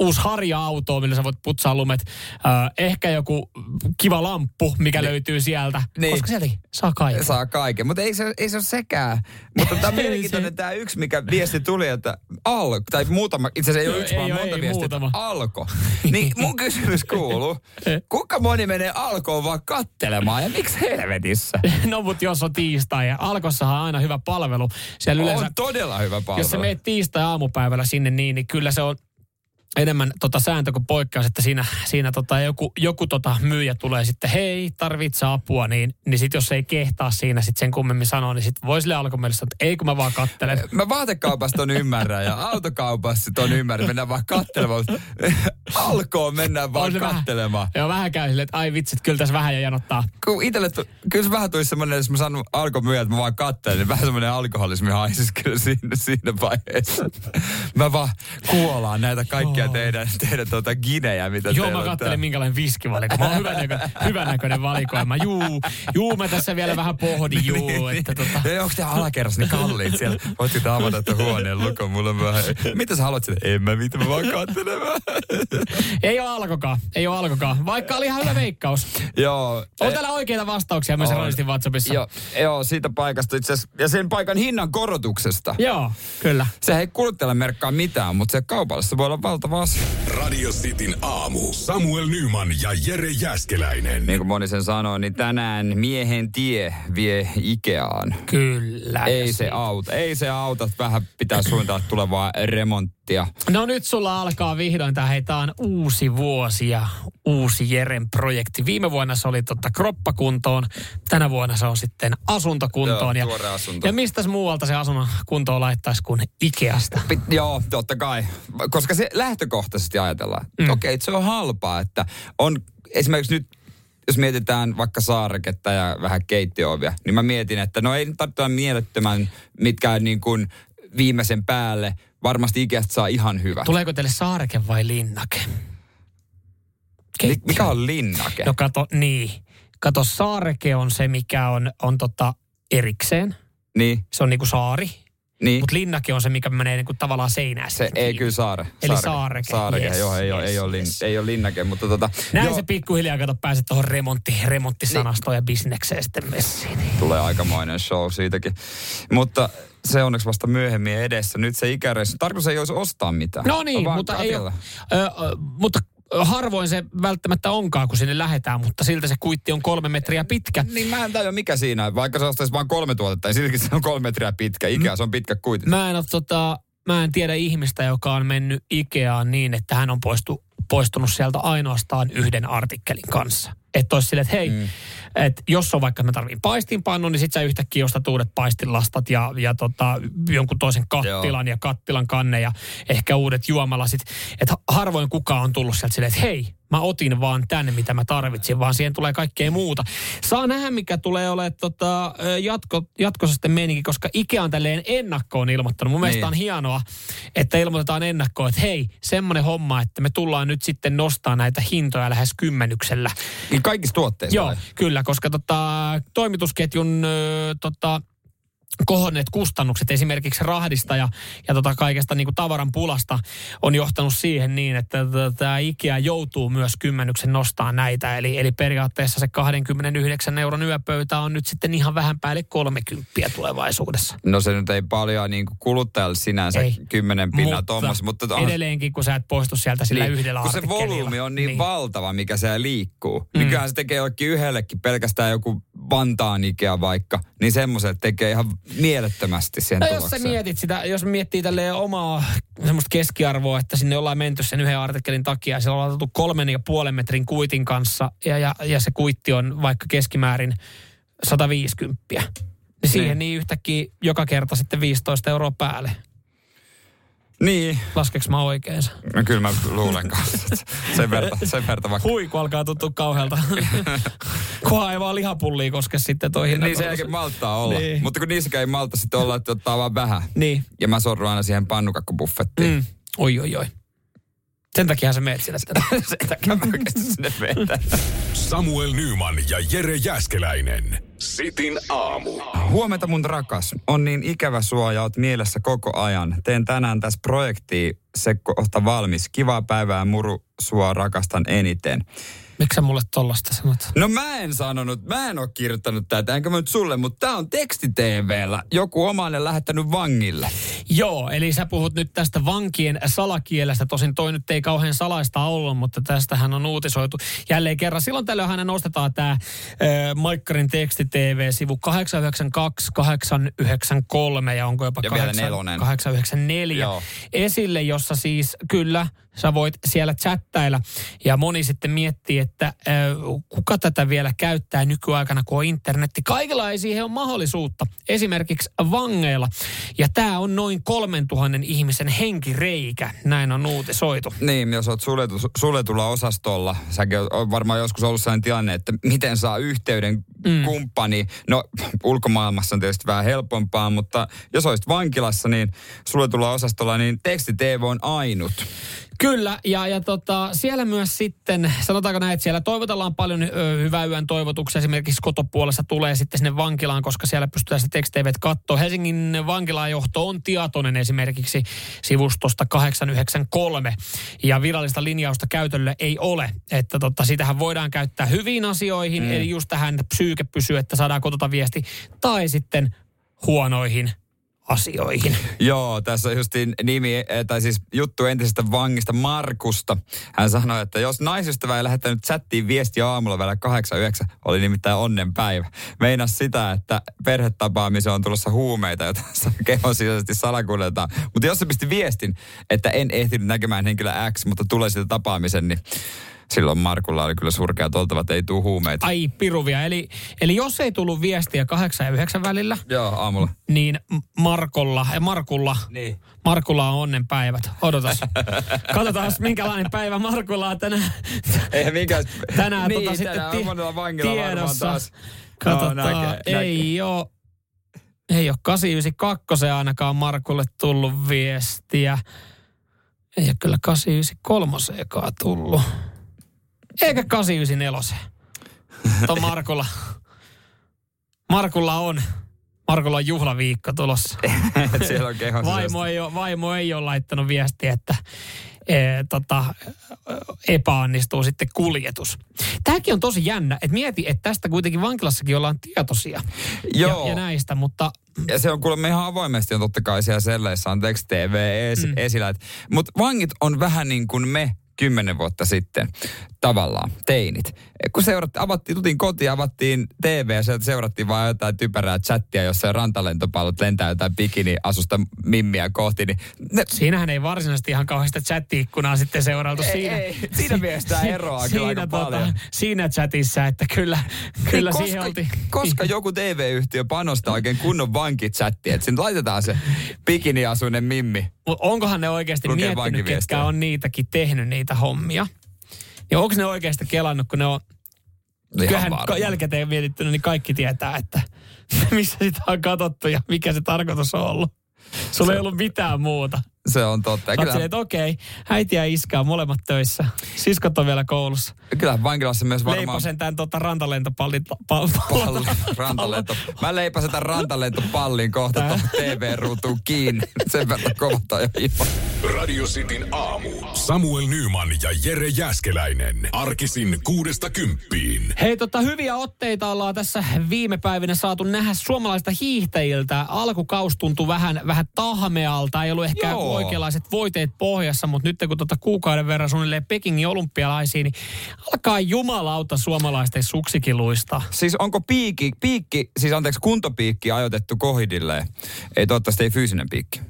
uusi harja-auto, millä sä voit putsaa lumet. Äh, ehkä joku kiva lamppu, mikä löytyy sieltä. Niin. Koska sieltä saa kaiken. Saa kaiken, mutta ei se, ei se ole sekään. Mutta tämä on mielenkiintoinen tämä yksi, mikä viesti tuli, että alko, tai muutama, itse asiassa ei ole yksi, ei vaan monta ei, viestiä, muutama. että alko. Niin mun kysymys kuuluu, kuinka moni menee alkoon vaan kattelemaan ja miksi helvetissä? No mutta jos on tiistai ja Alkossahan on aina hyvä palvelu. Siellä yleensä, On todella hyvä palvelu. jos sä meet tiistai aamupäivällä sinne niin, niin kyllä se on enemmän tota sääntö kuin poikkeus, että siinä, siinä tota joku, joku tota myyjä tulee sitten, hei, tarvitse apua, niin, niin sit jos ei kehtaa siinä sit sen kummemmin sanoa, niin sit voi sille alkumielessä, että ei kun mä vaan kattelen. Mä vaatekaupasta on ymmärrän ja autokaupassa on ymmärrän. Mennään vaan kattelemaan. Alkoon mennään vaan se vähän- kattelemaan. Joo, vähän käy silleen, että ai vitsit, kyllä tässä vähän jo janottaa. Kun itelle, tu- kyllä se vähän tulisi semmoinen, jos mä sanon alkomyyjä, että mä vaan kattelen, niin vähän semmoinen alkoholismi haisisi kyllä siinä, siinä vaiheessa. Mä vaan kuolaan näitä kaikkia teidän, teidän tuota ginejä, mitä Joo, mä on kattelin minkälainen viskivalikoima. Mä oon hyvänäköinen, hyvänäköinen valikoima. Juu, juu, mä tässä vielä vähän pohdin, juu, että tota... Ja onko tää alakerrassa niin kalliit siellä? Voitko te avata tuon huoneen lukon? Mulla on vähän... Mitä sä haluat sitä? En mä mitä, mä vaan kattelemaan. Ei ole alkokaan, ei ole alkokaan. Vaikka oli ihan hyvä veikkaus. Joo. On eh, täällä oikeita vastauksia myös On. Radistin WhatsAppissa. Joo, joo, siitä paikasta itse ja sen paikan hinnan korotuksesta. Joo, kyllä. Se ei kuluttajalle merkkaa mitään, mutta se kaupalla se voi olla valtava asia. Radio Cityn aamu. Samuel Nyman ja Jere Jäskeläinen. Niin kuin moni sen sanoo, niin tänään miehen tie vie Ikeaan. Kyllä. Ei Ja se auta. Ei se auta. Vähän pitää suunnitella tulevaa remonttia. No nyt sulla alkaa vihdoin tämä, hei tää on uusi vuosi ja uusi Jeren projekti. Viime vuonna se oli totta kroppakuntoon, tänä vuonna se on sitten asuntokuntoon. Joo, ja, asunto. ja mistäs muualta se asunnon kuntoon laittaisi kuin Ikeasta? Pit, joo, totta kai. Koska se lähtökohtaisesti ajatellaan, että Mm. okei, että se on halpaa, että on esimerkiksi nyt jos mietitään vaikka saareketta ja vähän keittiöovia, niin mä mietin, että no ei nyt tarvitse mielettömän mitkään niin kuin viimeisen päälle. Varmasti Ikeasta saa ihan hyvä. Tuleeko teille saareke vai linnake? Mi- Mikä on linnake? No kato, niin. Kato, saareke on se, mikä on, on tota erikseen. Niin, Se on niinku saari. Niin. Mutta linnake on se, mikä menee niinku tavallaan seinään. Se ei kyllä saare. Eli saareke, Saareke, yes, joo, ei, ole, yes, ei, ole lin, yes. ei ole linnake, mutta tota... Näin joo, se pikkuhiljaa, kato, pääset tuohon remontti, remonttisanastoon ja bisnekseen sitten messiin. Tulee aikamoinen show siitäkin. Mutta se onneksi vasta myöhemmin edessä. Nyt se ikäreissu. Tarkoitus ei olisi ostaa mitään. No niin, mutta, ei ole, ö, ö, mutta harvoin se välttämättä onkaan, kun sinne lähetään, mutta siltä se kuitti on kolme metriä pitkä. Niin mä en tajua mikä siinä on. Vaikka se ostaisi vain kolme tuotetta, niin siltikin se on kolme metriä pitkä. Ikää, se on pitkä kuitit. Mä en, ole, tota, mä en tiedä ihmistä, joka on mennyt Ikeaan niin, että hän on poistu, poistunut sieltä ainoastaan yhden artikkelin kanssa. Että olisi silleen, että hei, mm. Että jos on vaikka mä tarviin paistinpannu, niin sit sä yhtäkkiä ostat uudet paistinlastat ja, ja tota, jonkun toisen kattilan ja kattilan kanne ja ehkä uudet juomalasit. Että harvoin kukaan on tullut sieltä silleen, että hei, mä otin vaan tänne, mitä mä tarvitsin, vaan siihen tulee kaikkea muuta. Saa nähdä, mikä tulee olemaan tota, jatko, jatkossa sitten meininki, koska Ikea on tälleen ennakkoon ilmoittanut. Mun mielestä Niin. on hienoa, että ilmoitetaan ennakkoon, että hei, semmoinen homma, että me tullaan nyt sitten nostaa näitä hintoja lähes kymmenyksellä. Niin kaikissa tuotteissa. Joo, vai? kyllä, koska tota, toimitusketjun ö, tota, kohonneet kustannukset esimerkiksi rahdista ja, ja tota kaikesta niin kuin tavaran pulasta on johtanut siihen niin, että tämä IKEA joutuu myös kymmenyksen nostaa näitä. Eli, eli periaatteessa se 29 euron yöpöytä on nyt sitten ihan vähän päälle 30 tulevaisuudessa. No se nyt ei paljon niin kuin kuluttajalle sinänsä Ei. kymmenen pinnaa tuommoista, mutta on- edelleenkin, kun sä et poistu sieltä sillä niin, yhdellä kun se volyymi on niin, niin valtava, mikä siellä liikkuu. Mm. Kyllähän se tekee jollekin yhdellekin pelkästään joku Vantaan Ikea vaikka, niin semmoiset tekee ihan mielettömästi siihen No jos sä mietit sitä, jos miettii tälle omaa semmoista keskiarvoa, että sinne ollaan menty sen yhden artikkelin takia, ja siellä ollaan otettu kolmen ja puolen metrin kuitin kanssa, ja, ja, ja se kuitti on vaikka keskimäärin 150. Niin siihen Niin. niin yhtäkkiä joka kerta sitten 15 euroa päälle. Niin, Laskeks mä oikein sen? no kyllä mä luulen kanssa. Sen verta, sen verta vaikka. Hui, kun alkaa tuttua kauhealta. Kunhan ei vaan lihapullia koske sitten toi Niin sen jälkeen malttaa olla. Niin. Mutta kun niissäkään ei malta sitten olla, että ottaa vaan vähän. Niin. Ja mä sorrun aina siihen pannukakkubuffettiin. Mm. Oi, oi, oi. Sen takia sä meet sinne. Sen takia mä oikeasti sinne. Samuel Nyman ja Jere Jäskeläinen. Sitin aamu. Huomenta mun rakas. On niin ikävä sua ja oot mielessä koko ajan. Teen tänään tässä projektia se kohta valmis. Kivaa päivää muru, sua rakastan eniten. Miksi sä mulle tollasta sanot? No mä en sanonut, mä en oo kirjoittanut tätä, enkä mä nyt sulle, mutta tää on teksti-TVllä. Joku omainen lähettänyt vangille. Joo, eli sä puhut nyt tästä vankien salakielestä. Tosin toi nyt ei kauhean salaista ollut, mutta tästähän on uutisoitu jälleen kerran. Silloin tällöin hänen nostetaan tämä Maikkarin teksti TV-sivu 892, 893 ja onko jopa Ja vielä 8, nelonen. 894 Joo. esille, jossa siis kyllä sä voit siellä chattailla. Ja moni sitten miettii, että äh, kuka tätä vielä käyttää nykyaikana, kun on internetti. Kaikilla ei siihen ole mahdollisuutta. Esimerkiksi vangeilla. Ja tämä on noin 3000 ihmisen henkireikä. Näin on uutisoitu. Niin, jos oot suljetu, suljetulla osastolla, säkin on varmaan joskus ollut sellainen tilanne, että miten saa yhteyden mm. kumppani. No, ulkomaailmassa on tietysti vähän helpompaa, mutta jos olisit vankilassa, niin suljetulla osastolla, niin teksti-TV on ainut. Kyllä, ja, ja tota, siellä myös sitten, sanotaanko näin, että siellä toivotellaan paljon ö, hyvää yön toivotuksia. Esimerkiksi kotopuolessa tulee sitten sinne vankilaan, koska siellä pystytään sitten teksteivet katsoa. Helsingin vankilajohto on tietoinen esimerkiksi sivustosta 893, ja virallista linjausta käytölle ei ole. Että tota, sitähän voidaan käyttää hyviin asioihin, mm. eli just tähän psyyke pysyy, että saadaan kotota viesti, tai sitten huonoihin asioihin. Joo, tässä justiin nimi, eh, tai siis juttu entisestä vangista Markusta. Hän sanoi, että jos naisystävä ei lähettänyt chattiin viestiä aamulla vielä 8-9, oli nimittäin onnenpäivä. Meinas sitä, että perhetapaamiseen on tulossa huumeita, joita kehon sisäisesti salakuljetaan. Mutta jos se pisti viestin, että en ehtinyt näkemään henkilö X, mutta tulee sitä tapaamisen, niin silloin Markulla oli kyllä surkeat oltavat, että ei tuu huumeita. Ai piruvia. Eli, eli jos ei tullut viestiä 8 ja 9 välillä, Joo, aamulla. niin Markolla, ja Markulla, Niin. Markulla on onnenpäivät. Odotas. Katsotaan, minkälainen päivä Markulla on tänään, Ei minkään... tänään niin, tota sitten tänään monella vangilla varmaan tiedossa. taas. Katsotaan, Joo, näkee, ei ole, ei ole 892 ainakaan Markulle tullut viestiä. Ei ole kyllä 893 tullut. Eikä 894. Tuon Markulla. Markulla on. Markulla on juhlaviikko tulossa. siellä on kehon Vaimo ei, ole, vaimo ei ole laittanut viestiä, että e, tota, epäonnistuu sitten kuljetus. Tämäkin on tosi jännä, että mieti, että tästä kuitenkin vankilassakin ollaan tietoisia. Joo. Ja, ja näistä, mutta Ja se on kuulemma ihan avoimesti on totta kai siellä selleissä Text TV es, mm. esillä. Mutta vangit on vähän niin kuin me kymmenen vuotta sitten tavallaan, teinit. Kun seuratti, avattiin, tutiin kotiin, avattiin TV ja sieltä seurattiin vaan jotain typerää chattia, jossa rantalentopallot lentää jotain bikini-asusta mimmiä kohti, niin ne, siinähän ei varsinaisesti ihan kauheasta chat-ikkunaa sitten seurailtu Ei, siinä. ei. Siinä mielessä tää eroaa kyllä aika paljon. Siinä chatissa, että kyllä, kyllä niin siihen koska, oltiin. koska joku TV-yhtiö panostaa oikein kunnon vankichattiin, että sinne laitetaan se bikiniasuinen mimmi. Mut onkohan ne oikeasti Lukee miettinyt, ketkä on niitäkin tehnyt niitä hommia? Ja onko ne oikeasti kelannut, kun ne on... Ihan Kyllähän varmaan. ka- jälkikäteen mietittynä, niin kaikki tietää, että missä sitä on katsottu ja mikä se tarkoitus on ollut. Sulla ei ollut mitään muuta. Se on totta. Kyllähän, silleen, että okei, äiti ja iskä on molemmat töissä. Siskot on vielä koulussa. kyllähän vankilassa myös varmaan... Leiposen tämän tota, rantalentopallin. Pa, pa, Palli, rantalento. Mä leipasen tämän rantalentopallin kohta tuohon TV-ruutuun kiinni. Sen verran kova toi on ilma. Radio Cityn aamu. Samuel Nyman ja Jere Jäskeläinen. Arkisin kuudesta kymppiin. Hei, tota, hyviä otteita ollaan tässä viime päivinä saatu nähdä suomalaista hiihtäjiltä. Alkukaus tuntui vähän, vähän tahmealta, ei ollut ehkä Joo. Oikeanlaiset voiteet pohjassa, mutta nyt kun tuota kuukauden verran suunnilleen Pekingin olympialaisiin, niin alkaa jumalauta suomalaisten suksikiluista. Siis onko piikki, piikki, siis anteeksi, kuntopiikki ajoitettu kohidille? Ei toivottavasti ei fyysinen piikki.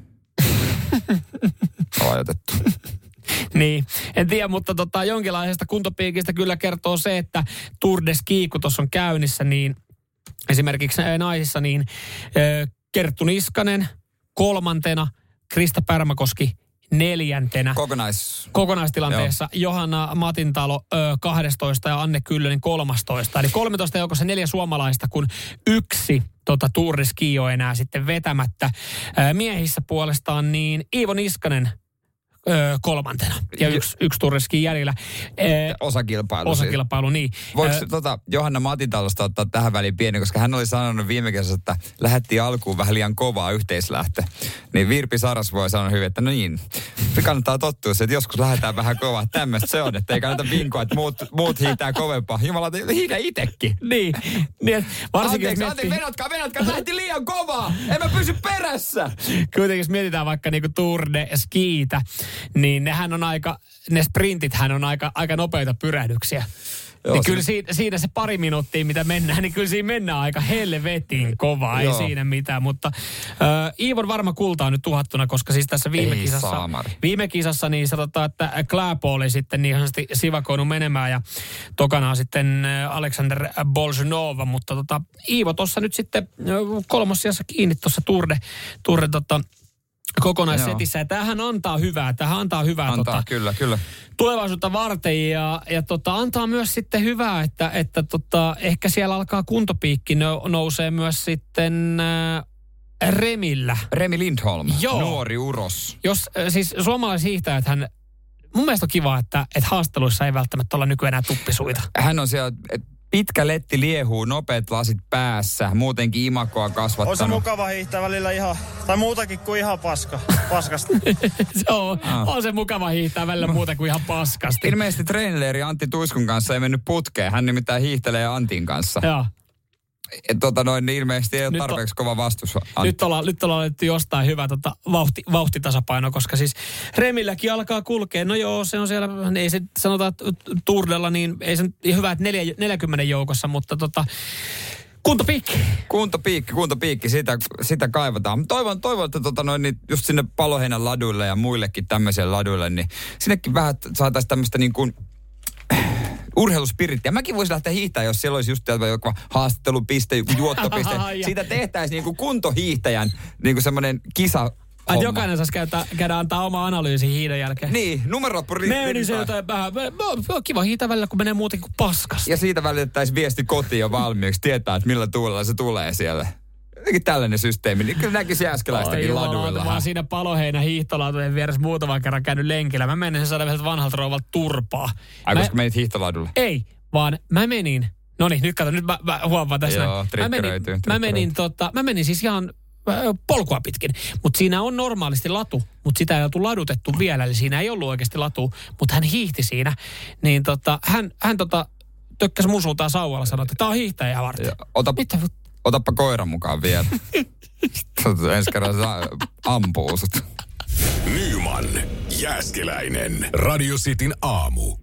on ajoitettu. Niin, en tiedä, mutta tota, jonkinlaisesta kuntopiikistä kyllä kertoo se, että Tour de Ski, kun tuossa on käynnissä, niin esimerkiksi naisissa, niin Kerttu Niskanen kolmantena, Krista Pärmäkoski neljäntenä. Kokonais... kokonaistilanteessa Johanna Matintalo ö, 12 ja Anne Kyllönen 13. Eli 13 joukossa neljä suomalaista, kun yksi tota, Tour de Ski on enää sitten vetämättä. Ö, miehissä puolestaan niin Iivo Niskanen ö, kolmantena ja yksi, yksi Tour de Ski jäljellä. Ö, Osakilpailu. siis. osakilpailu, niin. Voiko Ö, tota, Johanna Matintalosta ottaa tähän väliin pieni, koska hän oli sanonut viime kesässä, että lähettiin alkuun vähän liian kovaa yhteislähtö. Niin Virpi Saras voi sanoa hyvin, että no niin, kannattaa tottua se, että joskus lähdetään vähän kovaa. Tämmöistä se on, että ei kannata vinkoa, että muut, muut hiitää kovempaa. Jumala, hiitä itekin. niin, niin varsinkin Anteeksi, anteeksi, miettii, venatkaa, venatkaa, lähti liian kovaa. En mä pysy perässä. kuitenkin jos mietitään vaikka niinku Tour de Skiitä, niin nehän on aika, ne sprintithän on aika, aika nopeita pyrähdyksiä. Joo, niin kyllä siinä, siinä, se pari minuuttia, mitä mennään, niin kyllä siinä mennään aika helvetin kovaa, ei Joo. siinä mitään. Mutta äh, Iivon varma kulta on nyt tuhattuna, koska siis tässä viime Ei kisassa, saamari. viime kisassa niin sanotaan, että Kläpo oli sitten niin sanotusti sivakoinut menemään ja tokana on sitten Alexander Bolsonova, mutta tota, Iivo tuossa nyt sitten kolmossiassa kiinni tuossa Tour de, Tour de tota, kokonaissetissä. Ja tämähän antaa hyvää, tämähän antaa hyvää Antaa, tota, kyllä, kyllä. tulevaisuutta varten ja, ja tota, antaa myös sitten hyvää, että, että tota, ehkä siellä alkaa kuntopiikki no, nousee myös sitten äh, Remillä. Remi Lindholm, Joo. nuori uros. Jos äh, siis suomalaishiihtäjät hän, mun mielestä on kiva, että, että haasteluissa ei välttämättä olla nykyään enää tuppisuita. Hän on siellä, et pitkä letti liehuu, nopeat lasit päässä, muutenkin imakoa On se kasvattanut. mukava hiihtää välillä ihan, tai muutakin kuin ihan paska, paskasta. se on, on se mukava hiihtää välillä muuta kuin ihan paskasti. Ilmeisesti treenileiri Antti Tuiskun kanssa ei mennyt putkeen. Hän nimittäin hiihtelee Antin kanssa. Joo. Et, tota noin, niin ilmeisesti ei ole tarpeeksi kova vastus. Antti. Nyt ollaan, nyt ollaan löytetty jostain hyvä tota, vauhti, vauhtitasapaino, koska siis Remilläkin alkaa kulkea. No joo, se on siellä, ei se sanotaan että Tourdella, niin ei se nyt hyvä, että neljä, 40 joukossa, mutta tota, kuntopiikki. Kuntopiikki, kuntopiikki, sitä, sitä kaivataan. Toivon, toivon että tota noin, niin just sinne Paloheinän laduille ja muillekin tämmöisille laduille, niin sinnekin vähän saataisiin tämmöistä niin kuin urheiluspirittiä. Mäkin voisin lähteä hiihtämään, jos siellä olisi just joku haastattelupiste, joku juottopiste. Ja. Siitä tehtäisiin niin kuin kuntohiihtäjän niin kuin semmoinen kisa. Ai, jokainen saisi käydä, käydä antaa oma analyysi hiidon jälkeen. Niin, numerolappu ri- Meni se jotain vähän, on kiva hiitä välillä, kun menee muutenkin kuin paskasta. Ja siitä välitettäisiin viesti kotiin jo valmiiksi, tietää, että millä tuulella se tulee siellä. Jotenkin tällainen systeemi, niin kyllä näkisi jääskeläistäkin jumalauta, laduilla. Mä oon siinä paloheinä hiihtolautojen vieressä muutaman kerran käynyt lenkillä. Mä menen saada yhdeltä vanhalta rouvalta turpaa. Ai, mä, koska menit hiihtoladulle. Ei, vaan mä menin, no niin, nyt kato, nyt mä, mä huomaan tässä. Joo, mä, menin, mä, menin, tota, mä menin siis ihan äh, polkua pitkin, mutta siinä on normaalisti latu, mutta sitä ei oltu ladutettu vielä, eli siinä ei ollut oikeasti latu, mutta hän hiihti siinä, niin tota, hän, hän tota, tökkäsi mun suuntaan sauvalla sanoi, että tää on hiihtäjää varten. Ja Ota, Mitä otappa koiran mukaan vielä. Ensi kerran se ampuu sut. Nyman, Jääskeläinen. Radio Cityn aamu.